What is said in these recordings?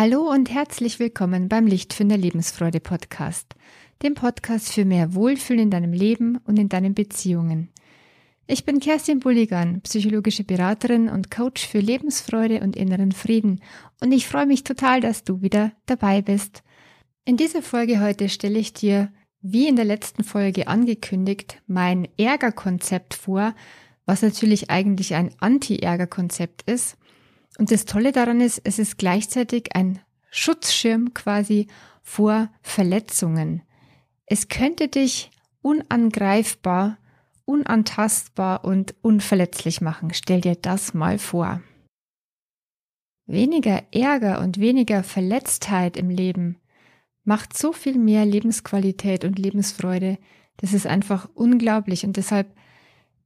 Hallo und herzlich willkommen beim Lichtfinder Lebensfreude Podcast, dem Podcast für mehr Wohlfühlen in deinem Leben und in deinen Beziehungen. Ich bin Kerstin Bulligan, psychologische Beraterin und Coach für Lebensfreude und inneren Frieden und ich freue mich total, dass du wieder dabei bist. In dieser Folge heute stelle ich dir, wie in der letzten Folge angekündigt, mein Ärgerkonzept vor, was natürlich eigentlich ein Anti-Ärger-Konzept ist. Und das Tolle daran ist, es ist gleichzeitig ein Schutzschirm quasi vor Verletzungen. Es könnte dich unangreifbar, unantastbar und unverletzlich machen. Stell dir das mal vor. Weniger Ärger und weniger Verletztheit im Leben macht so viel mehr Lebensqualität und Lebensfreude. Das ist einfach unglaublich und deshalb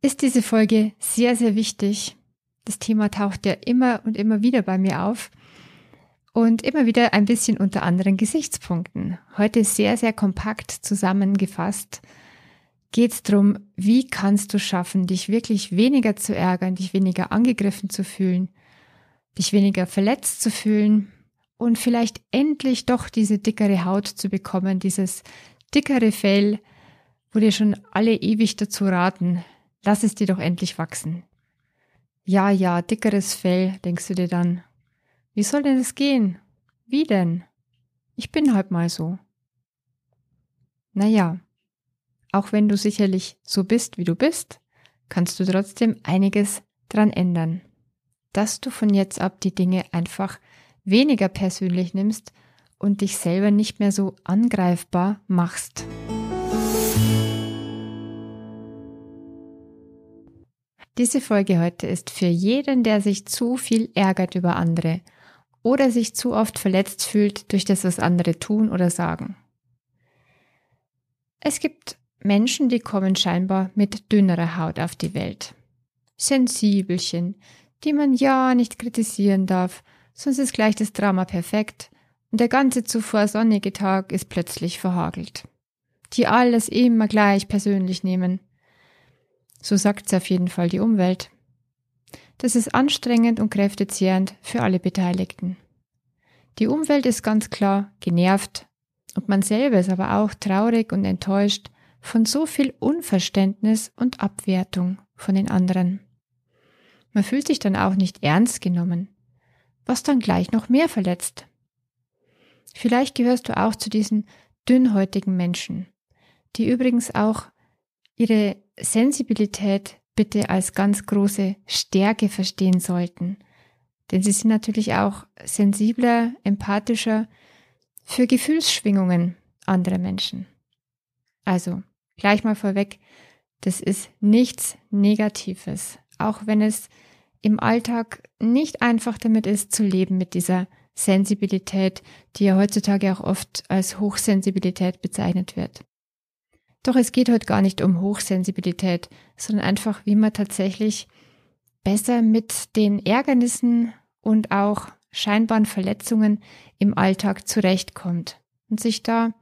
ist diese Folge sehr, sehr wichtig. Das Thema taucht ja immer und immer wieder bei mir auf und immer wieder ein bisschen unter anderen Gesichtspunkten. Heute sehr, sehr kompakt zusammengefasst geht es darum, wie kannst du schaffen, dich wirklich weniger zu ärgern, dich weniger angegriffen zu fühlen, dich weniger verletzt zu fühlen und vielleicht endlich doch diese dickere Haut zu bekommen, dieses dickere Fell, wo dir schon alle ewig dazu raten, lass es dir doch endlich wachsen. Ja, ja, dickeres Fell, denkst du dir dann. Wie soll denn das gehen? Wie denn? Ich bin halt mal so. Naja, auch wenn du sicherlich so bist, wie du bist, kannst du trotzdem einiges dran ändern. Dass du von jetzt ab die Dinge einfach weniger persönlich nimmst und dich selber nicht mehr so angreifbar machst. Diese Folge heute ist für jeden, der sich zu viel ärgert über andere oder sich zu oft verletzt fühlt durch das, was andere tun oder sagen. Es gibt Menschen, die kommen scheinbar mit dünnerer Haut auf die Welt. Sensibelchen, die man ja nicht kritisieren darf, sonst ist gleich das Drama perfekt und der ganze zuvor sonnige Tag ist plötzlich verhagelt. Die alles immer gleich persönlich nehmen. So sagt's auf jeden Fall die Umwelt. Das ist anstrengend und kräftezehrend für alle Beteiligten. Die Umwelt ist ganz klar genervt und man selber ist aber auch traurig und enttäuscht von so viel Unverständnis und Abwertung von den anderen. Man fühlt sich dann auch nicht ernst genommen was dann gleich noch mehr verletzt. Vielleicht gehörst du auch zu diesen dünnhäutigen Menschen, die übrigens auch ihre Sensibilität bitte als ganz große Stärke verstehen sollten. Denn sie sind natürlich auch sensibler, empathischer für Gefühlsschwingungen anderer Menschen. Also, gleich mal vorweg, das ist nichts Negatives, auch wenn es im Alltag nicht einfach damit ist zu leben mit dieser Sensibilität, die ja heutzutage auch oft als Hochsensibilität bezeichnet wird. Doch es geht heute gar nicht um Hochsensibilität, sondern einfach, wie man tatsächlich besser mit den Ärgernissen und auch scheinbaren Verletzungen im Alltag zurechtkommt und sich da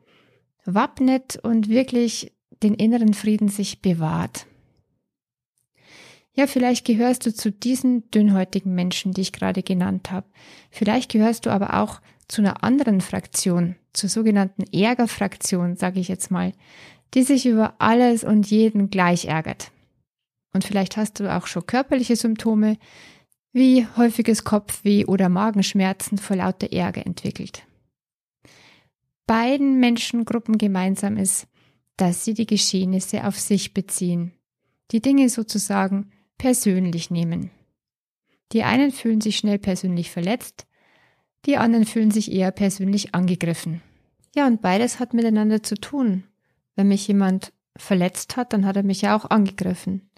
wappnet und wirklich den inneren Frieden sich bewahrt. Ja, vielleicht gehörst du zu diesen dünnhäutigen Menschen, die ich gerade genannt habe. Vielleicht gehörst du aber auch zu einer anderen Fraktion, zur sogenannten Ärgerfraktion, sage ich jetzt mal, die sich über alles und jeden gleich ärgert. Und vielleicht hast du auch schon körperliche Symptome wie häufiges Kopfweh oder Magenschmerzen vor lauter Ärger entwickelt. Beiden Menschengruppen gemeinsam ist, dass sie die Geschehnisse auf sich beziehen, die Dinge sozusagen persönlich nehmen. Die einen fühlen sich schnell persönlich verletzt, die anderen fühlen sich eher persönlich angegriffen. Ja, und beides hat miteinander zu tun. Wenn mich jemand verletzt hat, dann hat er mich ja auch angegriffen.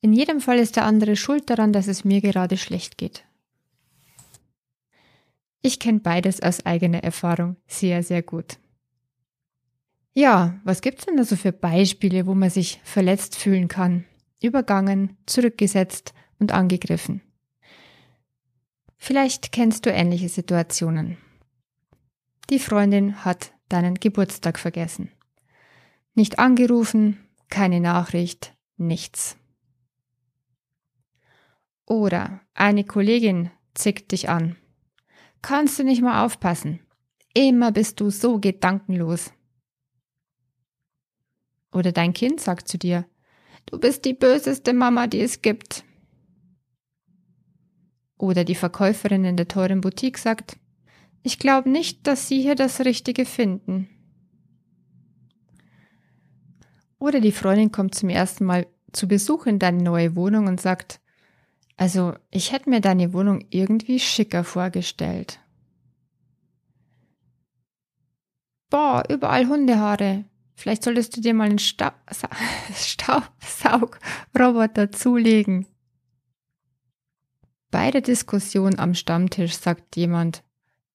In jedem Fall ist der andere schuld daran, dass es mir gerade schlecht geht. Ich kenne beides aus eigener Erfahrung sehr, sehr gut. Ja, was gibt's denn da so für Beispiele, wo man sich verletzt fühlen kann? übergangen, zurückgesetzt und angegriffen. Vielleicht kennst du ähnliche Situationen. Die Freundin hat deinen Geburtstag vergessen. Nicht angerufen, keine Nachricht, nichts. Oder eine Kollegin zickt dich an. kannst du nicht mal aufpassen? Immer bist du so gedankenlos. Oder dein Kind sagt zu dir, du bist die böseste Mama, die es gibt. Oder die Verkäuferin in der teuren Boutique sagt, ich glaube nicht, dass Sie hier das Richtige finden. Oder die Freundin kommt zum ersten Mal zu Besuch in deine neue Wohnung und sagt, also ich hätte mir deine Wohnung irgendwie schicker vorgestellt. Boah, überall Hundehaare. Vielleicht solltest du dir mal einen Sta Staubsaugroboter zulegen. Bei der Diskussion am Stammtisch sagt jemand,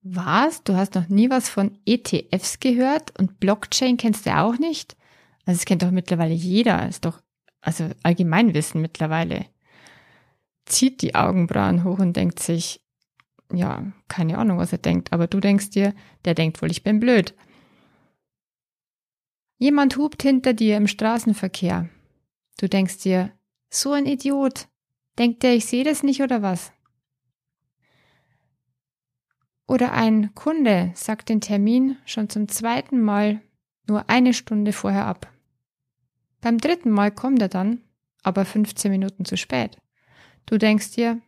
was? Du hast noch nie was von ETFs gehört und Blockchain kennst du auch nicht? Also es kennt doch mittlerweile jeder, ist doch also Allgemeinwissen mittlerweile. Zieht die Augenbrauen hoch und denkt sich, ja, keine Ahnung, was er denkt, aber du denkst dir, der denkt wohl, ich bin blöd. Jemand hupt hinter dir im Straßenverkehr. Du denkst dir, so ein Idiot. Denkt der, ich sehe das nicht oder was? Oder ein Kunde sagt den Termin schon zum zweiten Mal nur eine Stunde vorher ab. Beim dritten Mal kommt er dann, aber 15 Minuten zu spät. Du denkst dir,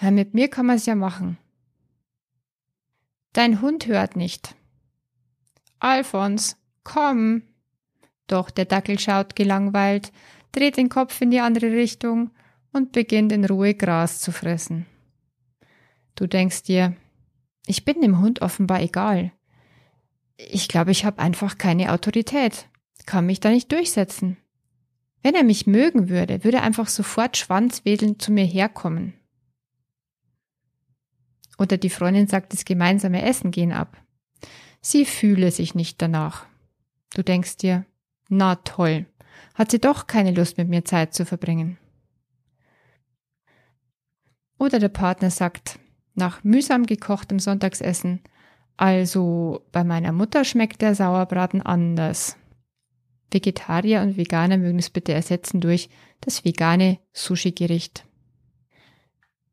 ja, mit mir kann man es ja machen. Dein Hund hört nicht. Alfons, komm, doch der Dackel schaut gelangweilt, dreht den Kopf in die andere Richtung und beginnt in Ruhe Gras zu fressen. Du denkst dir, ich bin dem Hund offenbar egal. Ich glaube, ich habe einfach keine Autorität, kann mich da nicht durchsetzen. Wenn er mich mögen würde, würde er einfach sofort schwanzwedelnd zu mir herkommen. Oder die Freundin sagt das gemeinsame Essen gehen ab. Sie fühle sich nicht danach. Du denkst dir, na toll, hat sie doch keine Lust mit mir Zeit zu verbringen. Oder der Partner sagt, nach mühsam gekochtem Sonntagsessen, also bei meiner Mutter schmeckt der Sauerbraten anders. Vegetarier und Veganer mögen es bitte ersetzen durch das vegane Sushi-Gericht.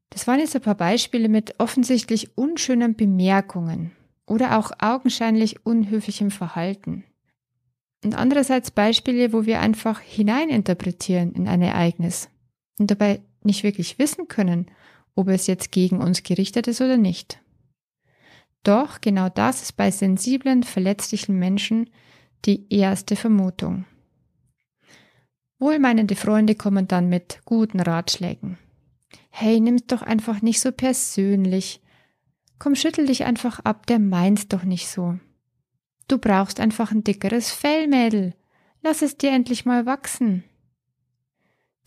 Das waren jetzt ein paar Beispiele mit offensichtlich unschönen Bemerkungen oder auch augenscheinlich unhöflichem Verhalten. Und andererseits Beispiele, wo wir einfach hineininterpretieren in ein Ereignis und dabei nicht wirklich wissen können, ob es jetzt gegen uns gerichtet ist oder nicht. Doch genau das ist bei sensiblen, verletzlichen Menschen die erste Vermutung. Wohlmeinende Freunde kommen dann mit guten Ratschlägen. Hey, nimm's doch einfach nicht so persönlich. Komm, schüttel dich einfach ab, der meint's doch nicht so. Du brauchst einfach ein dickeres Fell, Mädel. Lass es dir endlich mal wachsen.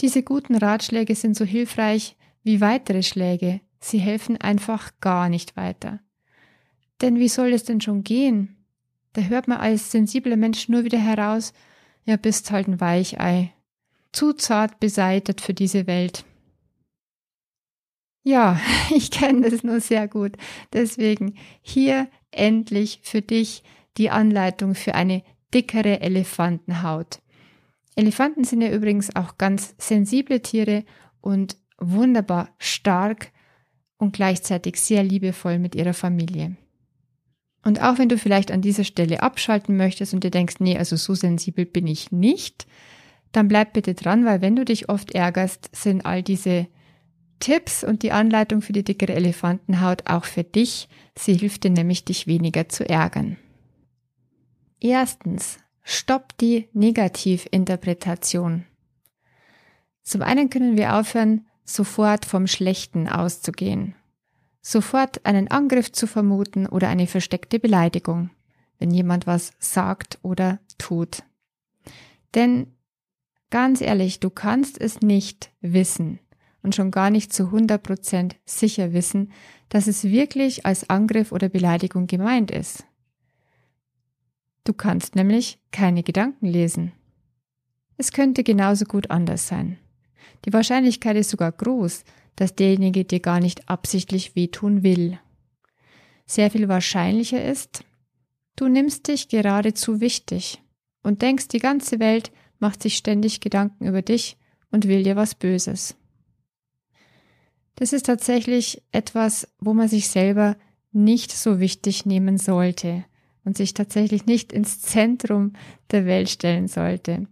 Diese guten Ratschläge sind so hilfreich wie weitere Schläge. Sie helfen einfach gar nicht weiter. Denn wie soll es denn schon gehen? Da hört man als sensibler Mensch nur wieder heraus, ja, bist halt ein Weichei. Zu zart beseitet für diese Welt. Ja, ich kenne das nur sehr gut. Deswegen hier endlich für dich die Anleitung für eine dickere Elefantenhaut. Elefanten sind ja übrigens auch ganz sensible Tiere und wunderbar stark und gleichzeitig sehr liebevoll mit ihrer Familie. Und auch wenn du vielleicht an dieser Stelle abschalten möchtest und dir denkst, nee, also so sensibel bin ich nicht, dann bleib bitte dran, weil wenn du dich oft ärgerst, sind all diese Tipps und die Anleitung für die dickere Elefantenhaut auch für dich. Sie hilft dir nämlich, dich weniger zu ärgern. Erstens, stopp die Negativinterpretation. Zum einen können wir aufhören, sofort vom Schlechten auszugehen, sofort einen Angriff zu vermuten oder eine versteckte Beleidigung, wenn jemand was sagt oder tut. Denn ganz ehrlich, du kannst es nicht wissen und schon gar nicht zu 100% sicher wissen, dass es wirklich als Angriff oder Beleidigung gemeint ist. Du kannst nämlich keine Gedanken lesen. Es könnte genauso gut anders sein. Die Wahrscheinlichkeit ist sogar groß, dass derjenige dir gar nicht absichtlich wehtun will. Sehr viel wahrscheinlicher ist, du nimmst dich geradezu wichtig und denkst, die ganze Welt macht sich ständig Gedanken über dich und will dir was Böses. Das ist tatsächlich etwas, wo man sich selber nicht so wichtig nehmen sollte und sich tatsächlich nicht ins Zentrum der Welt stellen sollte.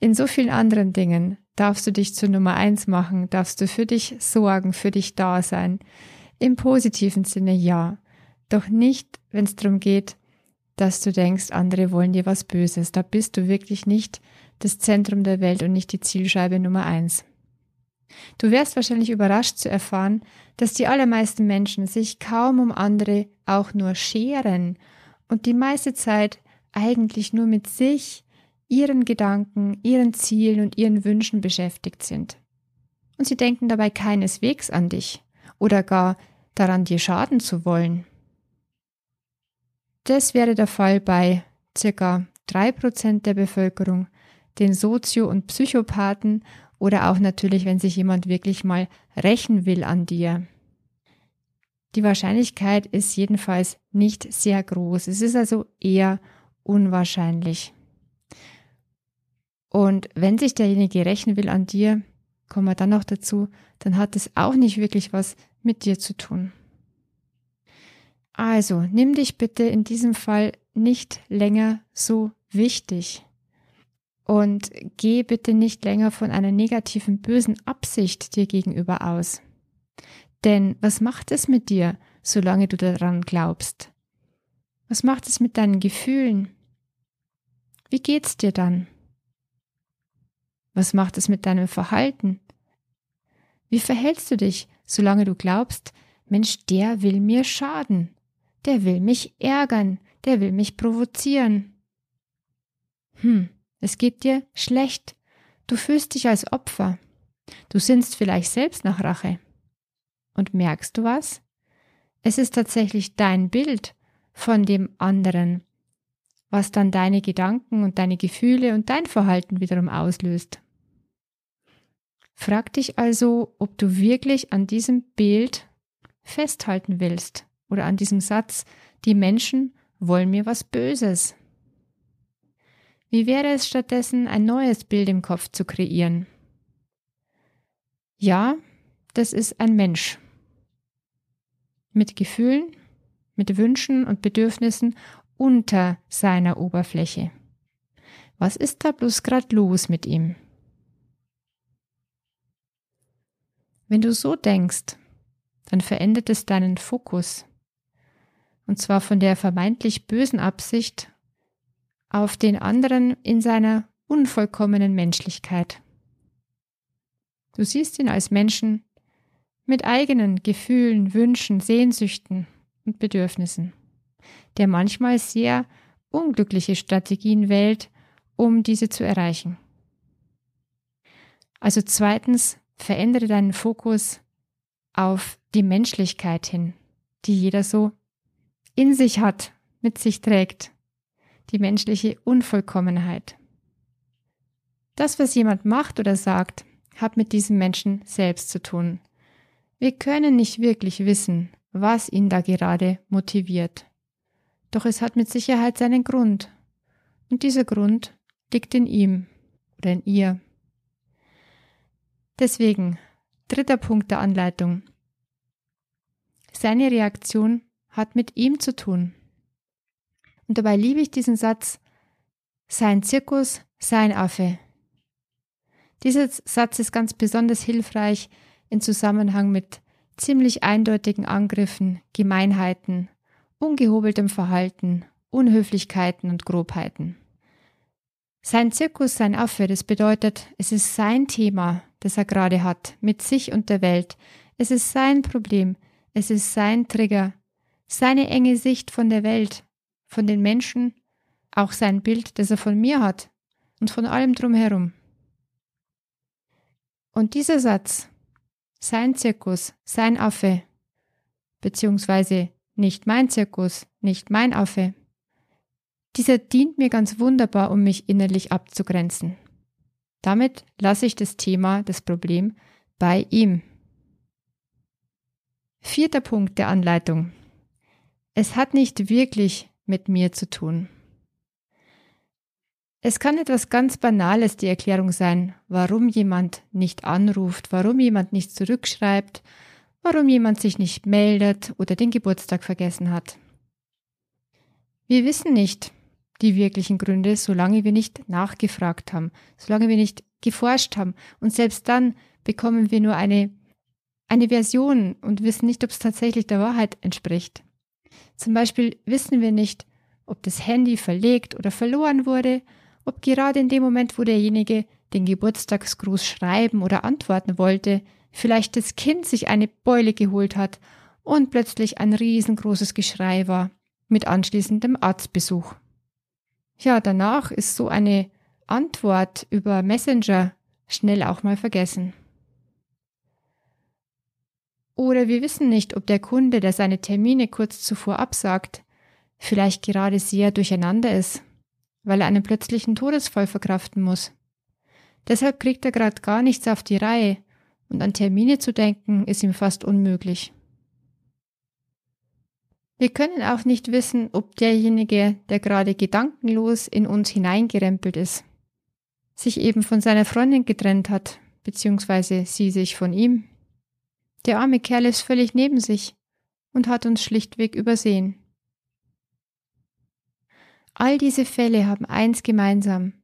In so vielen anderen Dingen darfst du dich zur Nummer eins machen, darfst du für dich sorgen, für dich da sein. Im positiven Sinne ja, doch nicht, wenn es darum geht, dass du denkst, andere wollen dir was Böses. Da bist du wirklich nicht das Zentrum der Welt und nicht die Zielscheibe Nummer eins. Du wärst wahrscheinlich überrascht zu erfahren, dass die allermeisten Menschen sich kaum um andere auch nur scheren und die meiste Zeit eigentlich nur mit sich, ihren Gedanken, ihren Zielen und ihren Wünschen beschäftigt sind. Und sie denken dabei keineswegs an dich oder gar daran, dir schaden zu wollen. Das wäre der Fall bei circa drei Prozent der Bevölkerung, den Sozio- und Psychopathen oder auch natürlich, wenn sich jemand wirklich mal rächen will an dir. Die Wahrscheinlichkeit ist jedenfalls nicht sehr groß. Es ist also eher unwahrscheinlich. Und wenn sich derjenige rächen will an dir, kommen wir dann noch dazu, dann hat es auch nicht wirklich was mit dir zu tun. Also, nimm dich bitte in diesem Fall nicht länger so wichtig. Und geh bitte nicht länger von einer negativen, bösen Absicht dir gegenüber aus. Denn was macht es mit dir, solange du daran glaubst? Was macht es mit deinen Gefühlen? Wie geht's dir dann? Was macht es mit deinem Verhalten? Wie verhältst du dich, solange du glaubst, Mensch, der will mir schaden, der will mich ärgern, der will mich provozieren? Hm, es geht dir schlecht, du fühlst dich als Opfer, du sinnst vielleicht selbst nach Rache. Und merkst du was? Es ist tatsächlich dein Bild von dem anderen, was dann deine Gedanken und deine Gefühle und dein Verhalten wiederum auslöst. Frag dich also, ob du wirklich an diesem Bild festhalten willst oder an diesem Satz, die Menschen wollen mir was Böses. Wie wäre es stattdessen, ein neues Bild im Kopf zu kreieren? Ja, das ist ein Mensch, mit Gefühlen, mit Wünschen und Bedürfnissen unter seiner Oberfläche. Was ist da bloß grad los mit ihm? Wenn du so denkst, dann verändert es deinen Fokus. Und zwar von der vermeintlich bösen Absicht auf den anderen in seiner unvollkommenen Menschlichkeit. Du siehst ihn als Menschen, mit eigenen Gefühlen, Wünschen, Sehnsüchten und Bedürfnissen, der manchmal sehr unglückliche Strategien wählt, um diese zu erreichen. Also zweitens, verändere deinen Fokus auf die Menschlichkeit hin, die jeder so in sich hat, mit sich trägt, die menschliche Unvollkommenheit. Das, was jemand macht oder sagt, hat mit diesem Menschen selbst zu tun, wir können nicht wirklich wissen, was ihn da gerade motiviert. Doch es hat mit Sicherheit seinen Grund. Und dieser Grund liegt in ihm oder in ihr. Deswegen, dritter Punkt der Anleitung. Seine Reaktion hat mit ihm zu tun. Und dabei liebe ich diesen Satz, sein Zirkus, sein Affe. Dieser Satz ist ganz besonders hilfreich, in Zusammenhang mit ziemlich eindeutigen Angriffen, Gemeinheiten, ungehobeltem Verhalten, Unhöflichkeiten und Grobheiten. Sein Zirkus, sein Affe, das bedeutet, es ist sein Thema, das er gerade hat, mit sich und der Welt. Es ist sein Problem, es ist sein Trigger, seine enge Sicht von der Welt, von den Menschen, auch sein Bild, das er von mir hat und von allem drumherum. Und dieser Satz, sein Zirkus, sein Affe, beziehungsweise nicht mein Zirkus, nicht mein Affe. Dieser dient mir ganz wunderbar, um mich innerlich abzugrenzen. Damit lasse ich das Thema, das Problem bei ihm. Vierter Punkt der Anleitung. Es hat nicht wirklich mit mir zu tun. Es kann etwas ganz Banales die Erklärung sein, warum jemand nicht anruft, warum jemand nicht zurückschreibt, warum jemand sich nicht meldet oder den Geburtstag vergessen hat. Wir wissen nicht die wirklichen Gründe, solange wir nicht nachgefragt haben, solange wir nicht geforscht haben. Und selbst dann bekommen wir nur eine, eine Version und wissen nicht, ob es tatsächlich der Wahrheit entspricht. Zum Beispiel wissen wir nicht, ob das Handy verlegt oder verloren wurde, ob gerade in dem Moment, wo derjenige den Geburtstagsgruß schreiben oder antworten wollte, vielleicht das Kind sich eine Beule geholt hat und plötzlich ein riesengroßes Geschrei war, mit anschließendem Arztbesuch. Ja, danach ist so eine Antwort über Messenger schnell auch mal vergessen. Oder wir wissen nicht, ob der Kunde, der seine Termine kurz zuvor absagt, vielleicht gerade sehr durcheinander ist, weil er einen plötzlichen Todesfall verkraften muss. Deshalb kriegt er gerade gar nichts auf die Reihe und an Termine zu denken ist ihm fast unmöglich. Wir können auch nicht wissen, ob derjenige, der gerade gedankenlos in uns hineingerempelt ist, sich eben von seiner Freundin getrennt hat, beziehungsweise sie sich von ihm. Der arme Kerl ist völlig neben sich und hat uns schlichtweg übersehen. All diese Fälle haben eins gemeinsam.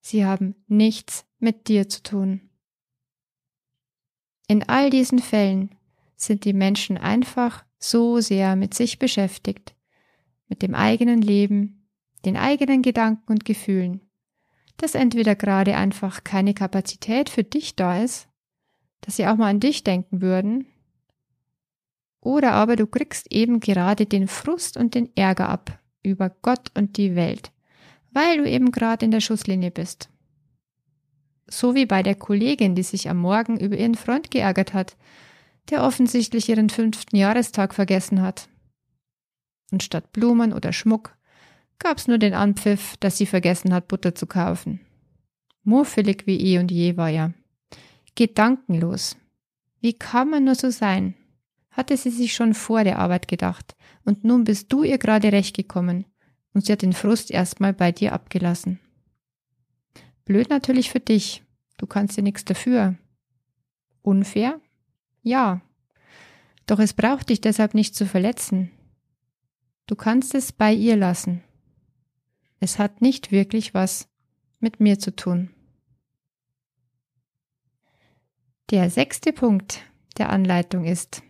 Sie haben nichts mit dir zu tun. In all diesen Fällen sind die Menschen einfach so sehr mit sich beschäftigt, mit dem eigenen Leben, den eigenen Gedanken und Gefühlen, dass entweder gerade einfach keine Kapazität für dich da ist, dass sie auch mal an dich denken würden, oder aber du kriegst eben gerade den Frust und den Ärger ab über Gott und die Welt, weil du eben gerade in der Schusslinie bist. So wie bei der Kollegin, die sich am Morgen über ihren Freund geärgert hat, der offensichtlich ihren fünften Jahrestag vergessen hat. Und statt Blumen oder Schmuck gab's nur den Anpfiff, dass sie vergessen hat, Butter zu kaufen. Murfelig wie eh und je war er. Gedankenlos. Wie kann man nur so sein? Hatte sie sich schon vor der Arbeit gedacht, und nun bist du ihr gerade recht gekommen, und sie hat den Frust erstmal bei dir abgelassen. Blöd natürlich für dich, du kannst dir nichts dafür. Unfair? Ja. Doch es braucht dich deshalb nicht zu verletzen. Du kannst es bei ihr lassen. Es hat nicht wirklich was mit mir zu tun. Der sechste Punkt der Anleitung ist,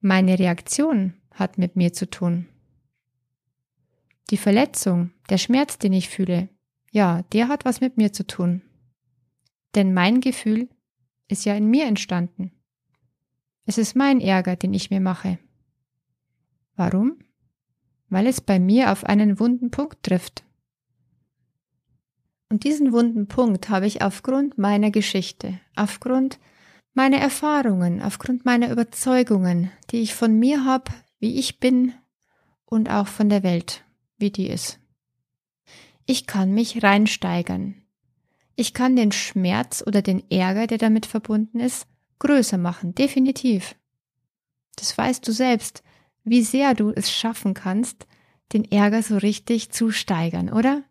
meine Reaktion hat mit mir zu tun. Die Verletzung, der Schmerz, den ich fühle, ja, der hat was mit mir zu tun. Denn mein Gefühl ist ja in mir entstanden. Es ist mein Ärger, den ich mir mache. Warum? weil es bei mir auf einen wunden Punkt trifft. Und diesen wunden Punkt habe ich aufgrund meiner Geschichte, aufgrund meiner Erfahrungen, aufgrund meiner Überzeugungen, die ich von mir habe, wie ich bin und auch von der Welt, wie die ist. Ich kann mich reinsteigern. Ich kann den Schmerz oder den Ärger, der damit verbunden ist, größer machen, definitiv. Das weißt du selbst, wie sehr du es schaffen kannst, den Ärger so richtig zu steigern, oder?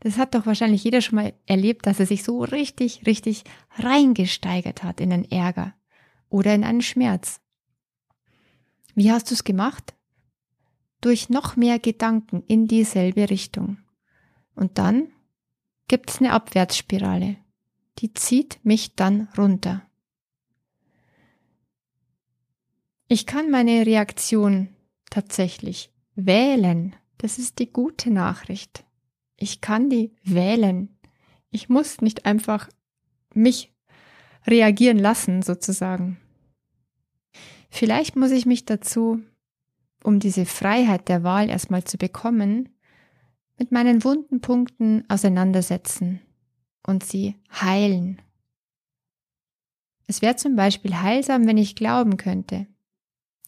Das hat doch wahrscheinlich jeder schon mal erlebt, dass er sich so richtig, richtig reingesteigert hat in den Ärger oder in einen Schmerz. Wie hast du es gemacht? Durch noch mehr Gedanken in dieselbe Richtung. Und dann gibt es eine Abwärtsspirale. Die zieht mich dann runter. Ich kann meine Reaktion tatsächlich wählen. Das ist die gute Nachricht. Ich kann die wählen. Ich muss nicht einfach mich reagieren lassen, sozusagen. Vielleicht muss ich mich dazu, um diese Freiheit der Wahl erstmal zu bekommen, mit meinen wunden Punkten auseinandersetzen und sie heilen. Es wäre zum Beispiel heilsam, wenn ich glauben könnte,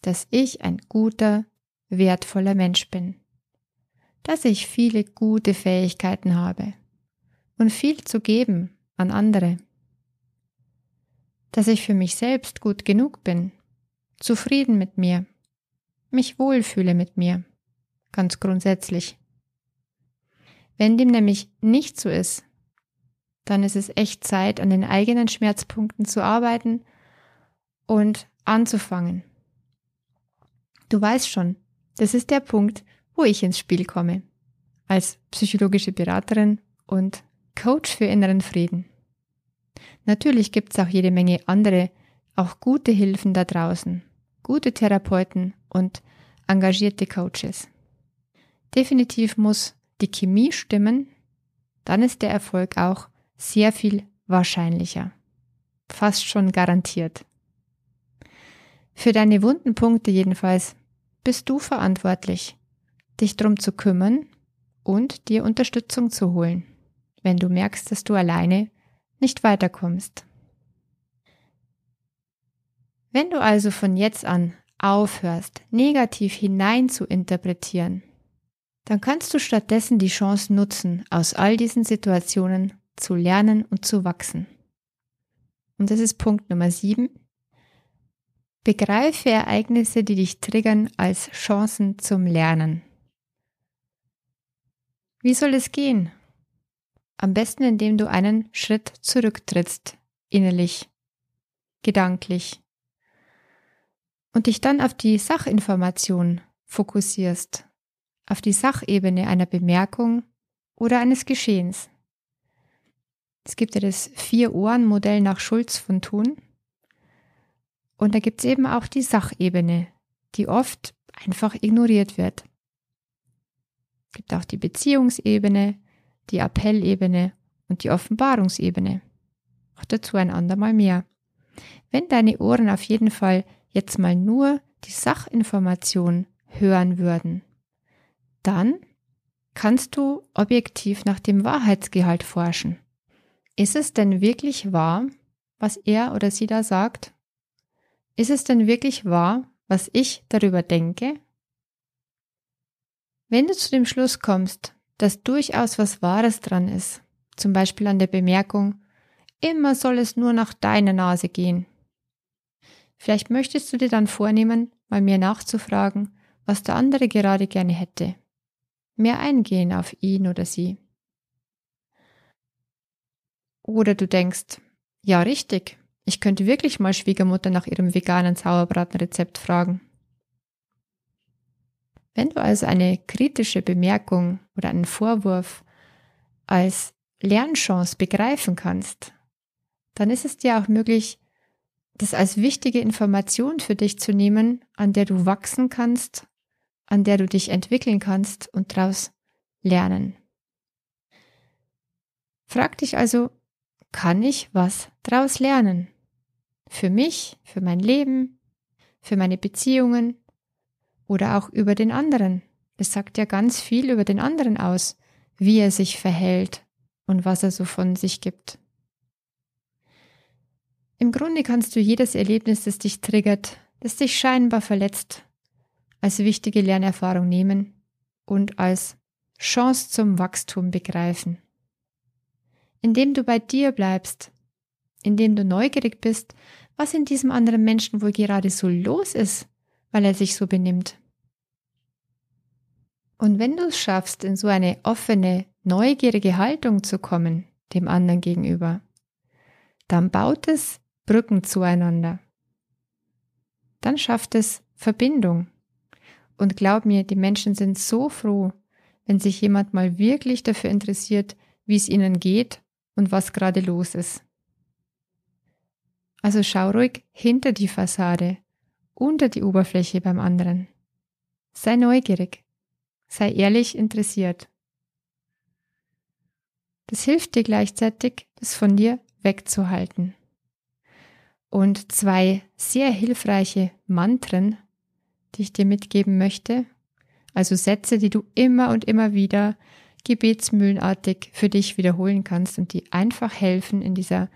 dass ich ein guter, wertvoller Mensch bin, dass ich viele gute Fähigkeiten habe und viel zu geben an andere, dass ich für mich selbst gut genug bin, zufrieden mit mir, mich wohlfühle mit mir, ganz grundsätzlich. Wenn dem nämlich nicht so ist, dann ist es echt Zeit, an den eigenen Schmerzpunkten zu arbeiten und anzufangen. Du weißt schon, das ist der Punkt, wo ich ins Spiel komme. Als psychologische Beraterin und Coach für inneren Frieden. Natürlich gibt es auch jede Menge andere, auch gute Hilfen da draußen, gute Therapeuten und engagierte Coaches. Definitiv muss die Chemie stimmen, dann ist der Erfolg auch sehr viel wahrscheinlicher. Fast schon garantiert. Für deine wunden Punkte jedenfalls bist du verantwortlich, dich drum zu kümmern und dir Unterstützung zu holen, wenn du merkst, dass du alleine nicht weiterkommst. Wenn du also von jetzt an aufhörst, negativ hinein zu interpretieren, dann kannst du stattdessen die Chance nutzen, aus all diesen Situationen zu lernen und zu wachsen. Und das ist Punkt Nummer sieben. Begreife Ereignisse, die dich triggern, als Chancen zum Lernen. Wie soll es gehen? Am besten, indem du einen Schritt zurücktrittst, innerlich, gedanklich, und dich dann auf die Sachinformation fokussierst, auf die Sachebene einer Bemerkung oder eines Geschehens. Es gibt ja das Vier-Ohren-Modell nach Schulz von Thun. Und da gibt es eben auch die Sachebene, die oft einfach ignoriert wird. Es gibt auch die Beziehungsebene, die Appellebene und die Offenbarungsebene. Auch dazu ein andermal mehr. Wenn deine Ohren auf jeden Fall jetzt mal nur die Sachinformation hören würden, dann kannst du objektiv nach dem Wahrheitsgehalt forschen. Ist es denn wirklich wahr, was er oder sie da sagt? Ist es denn wirklich wahr, was ich darüber denke? Wenn du zu dem Schluss kommst, dass durchaus was Wahres dran ist, zum Beispiel an der Bemerkung, immer soll es nur nach deiner Nase gehen. Vielleicht möchtest du dir dann vornehmen, mal mehr nachzufragen, was der andere gerade gerne hätte. Mehr eingehen auf ihn oder sie. Oder du denkst, ja richtig, ich könnte wirklich mal Schwiegermutter nach ihrem veganen Sauerbratenrezept fragen. Wenn du also eine kritische Bemerkung oder einen Vorwurf als Lernchance begreifen kannst, dann ist es dir auch möglich, das als wichtige Information für dich zu nehmen, an der du wachsen kannst, an der du dich entwickeln kannst und daraus lernen. Frag dich also, kann ich was daraus lernen? Für mich, für mein Leben, für meine Beziehungen oder auch über den anderen. Es sagt ja ganz viel über den anderen aus, wie er sich verhält und was er so von sich gibt. Im Grunde kannst du jedes Erlebnis, das dich triggert, das dich scheinbar verletzt, als wichtige Lernerfahrung nehmen und als Chance zum Wachstum begreifen indem du bei dir bleibst, indem du neugierig bist, was in diesem anderen Menschen wohl gerade so los ist, weil er sich so benimmt. Und wenn du es schaffst, in so eine offene, neugierige Haltung zu kommen, dem anderen gegenüber, dann baut es Brücken zueinander. Dann schafft es Verbindung. Und glaub mir, die Menschen sind so froh, wenn sich jemand mal wirklich dafür interessiert, wie es ihnen geht und was gerade los ist. Also schau ruhig hinter die Fassade, unter die Oberfläche beim anderen. Sei neugierig, sei ehrlich interessiert. Das hilft dir gleichzeitig, das von dir wegzuhalten. Und zwei sehr hilfreiche Mantren, die ich dir mitgeben möchte, also Sätze, die du immer und immer wieder gebetsmühlenartig für dich wiederholen kannst und die einfach helfen, in dieser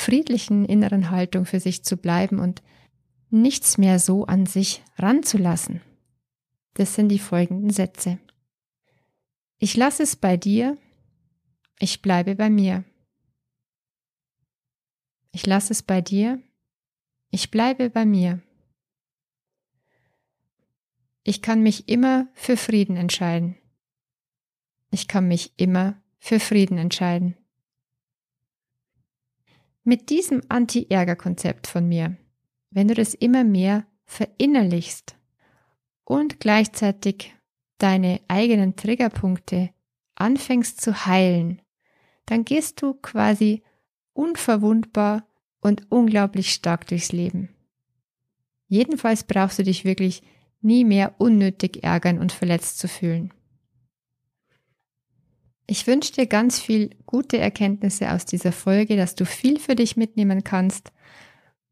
friedlichen inneren Haltung für sich zu bleiben und nichts mehr so an sich ranzulassen. Das sind die folgenden Sätze. Ich lasse es bei dir, ich bleibe bei mir. Ich lasse es bei dir, ich bleibe bei mir. Ich kann mich immer für Frieden entscheiden. Ich kann mich immer für Frieden entscheiden. Mit diesem Anti-Ärger-Konzept von mir wenn du das immer mehr verinnerlichst und gleichzeitig deine eigenen Triggerpunkte anfängst zu heilen, dann gehst du quasi unverwundbar und unglaublich stark durchs Leben. Jedenfalls brauchst du dich wirklich nie mehr unnötig ärgern und verletzt zu fühlen. Ich wünsche dir ganz viel gute Erkenntnisse aus dieser Folge, dass du viel für dich mitnehmen kannst.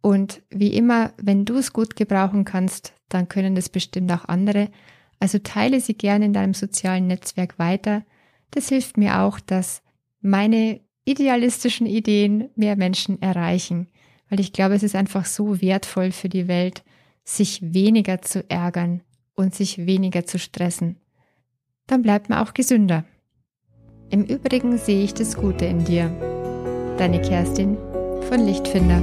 Und wie immer, wenn du es gut gebrauchen kannst, dann können das bestimmt auch andere. Also teile sie gerne in deinem sozialen Netzwerk weiter. Das hilft mir auch, dass meine idealistischen Ideen mehr Menschen erreichen, weil ich glaube, es ist einfach so wertvoll für die Welt, sich weniger zu ärgern und sich weniger zu stressen. Dann bleibt man auch gesünder. Im Übrigen sehe ich das Gute in dir. Deine Kerstin von Lichtfinder.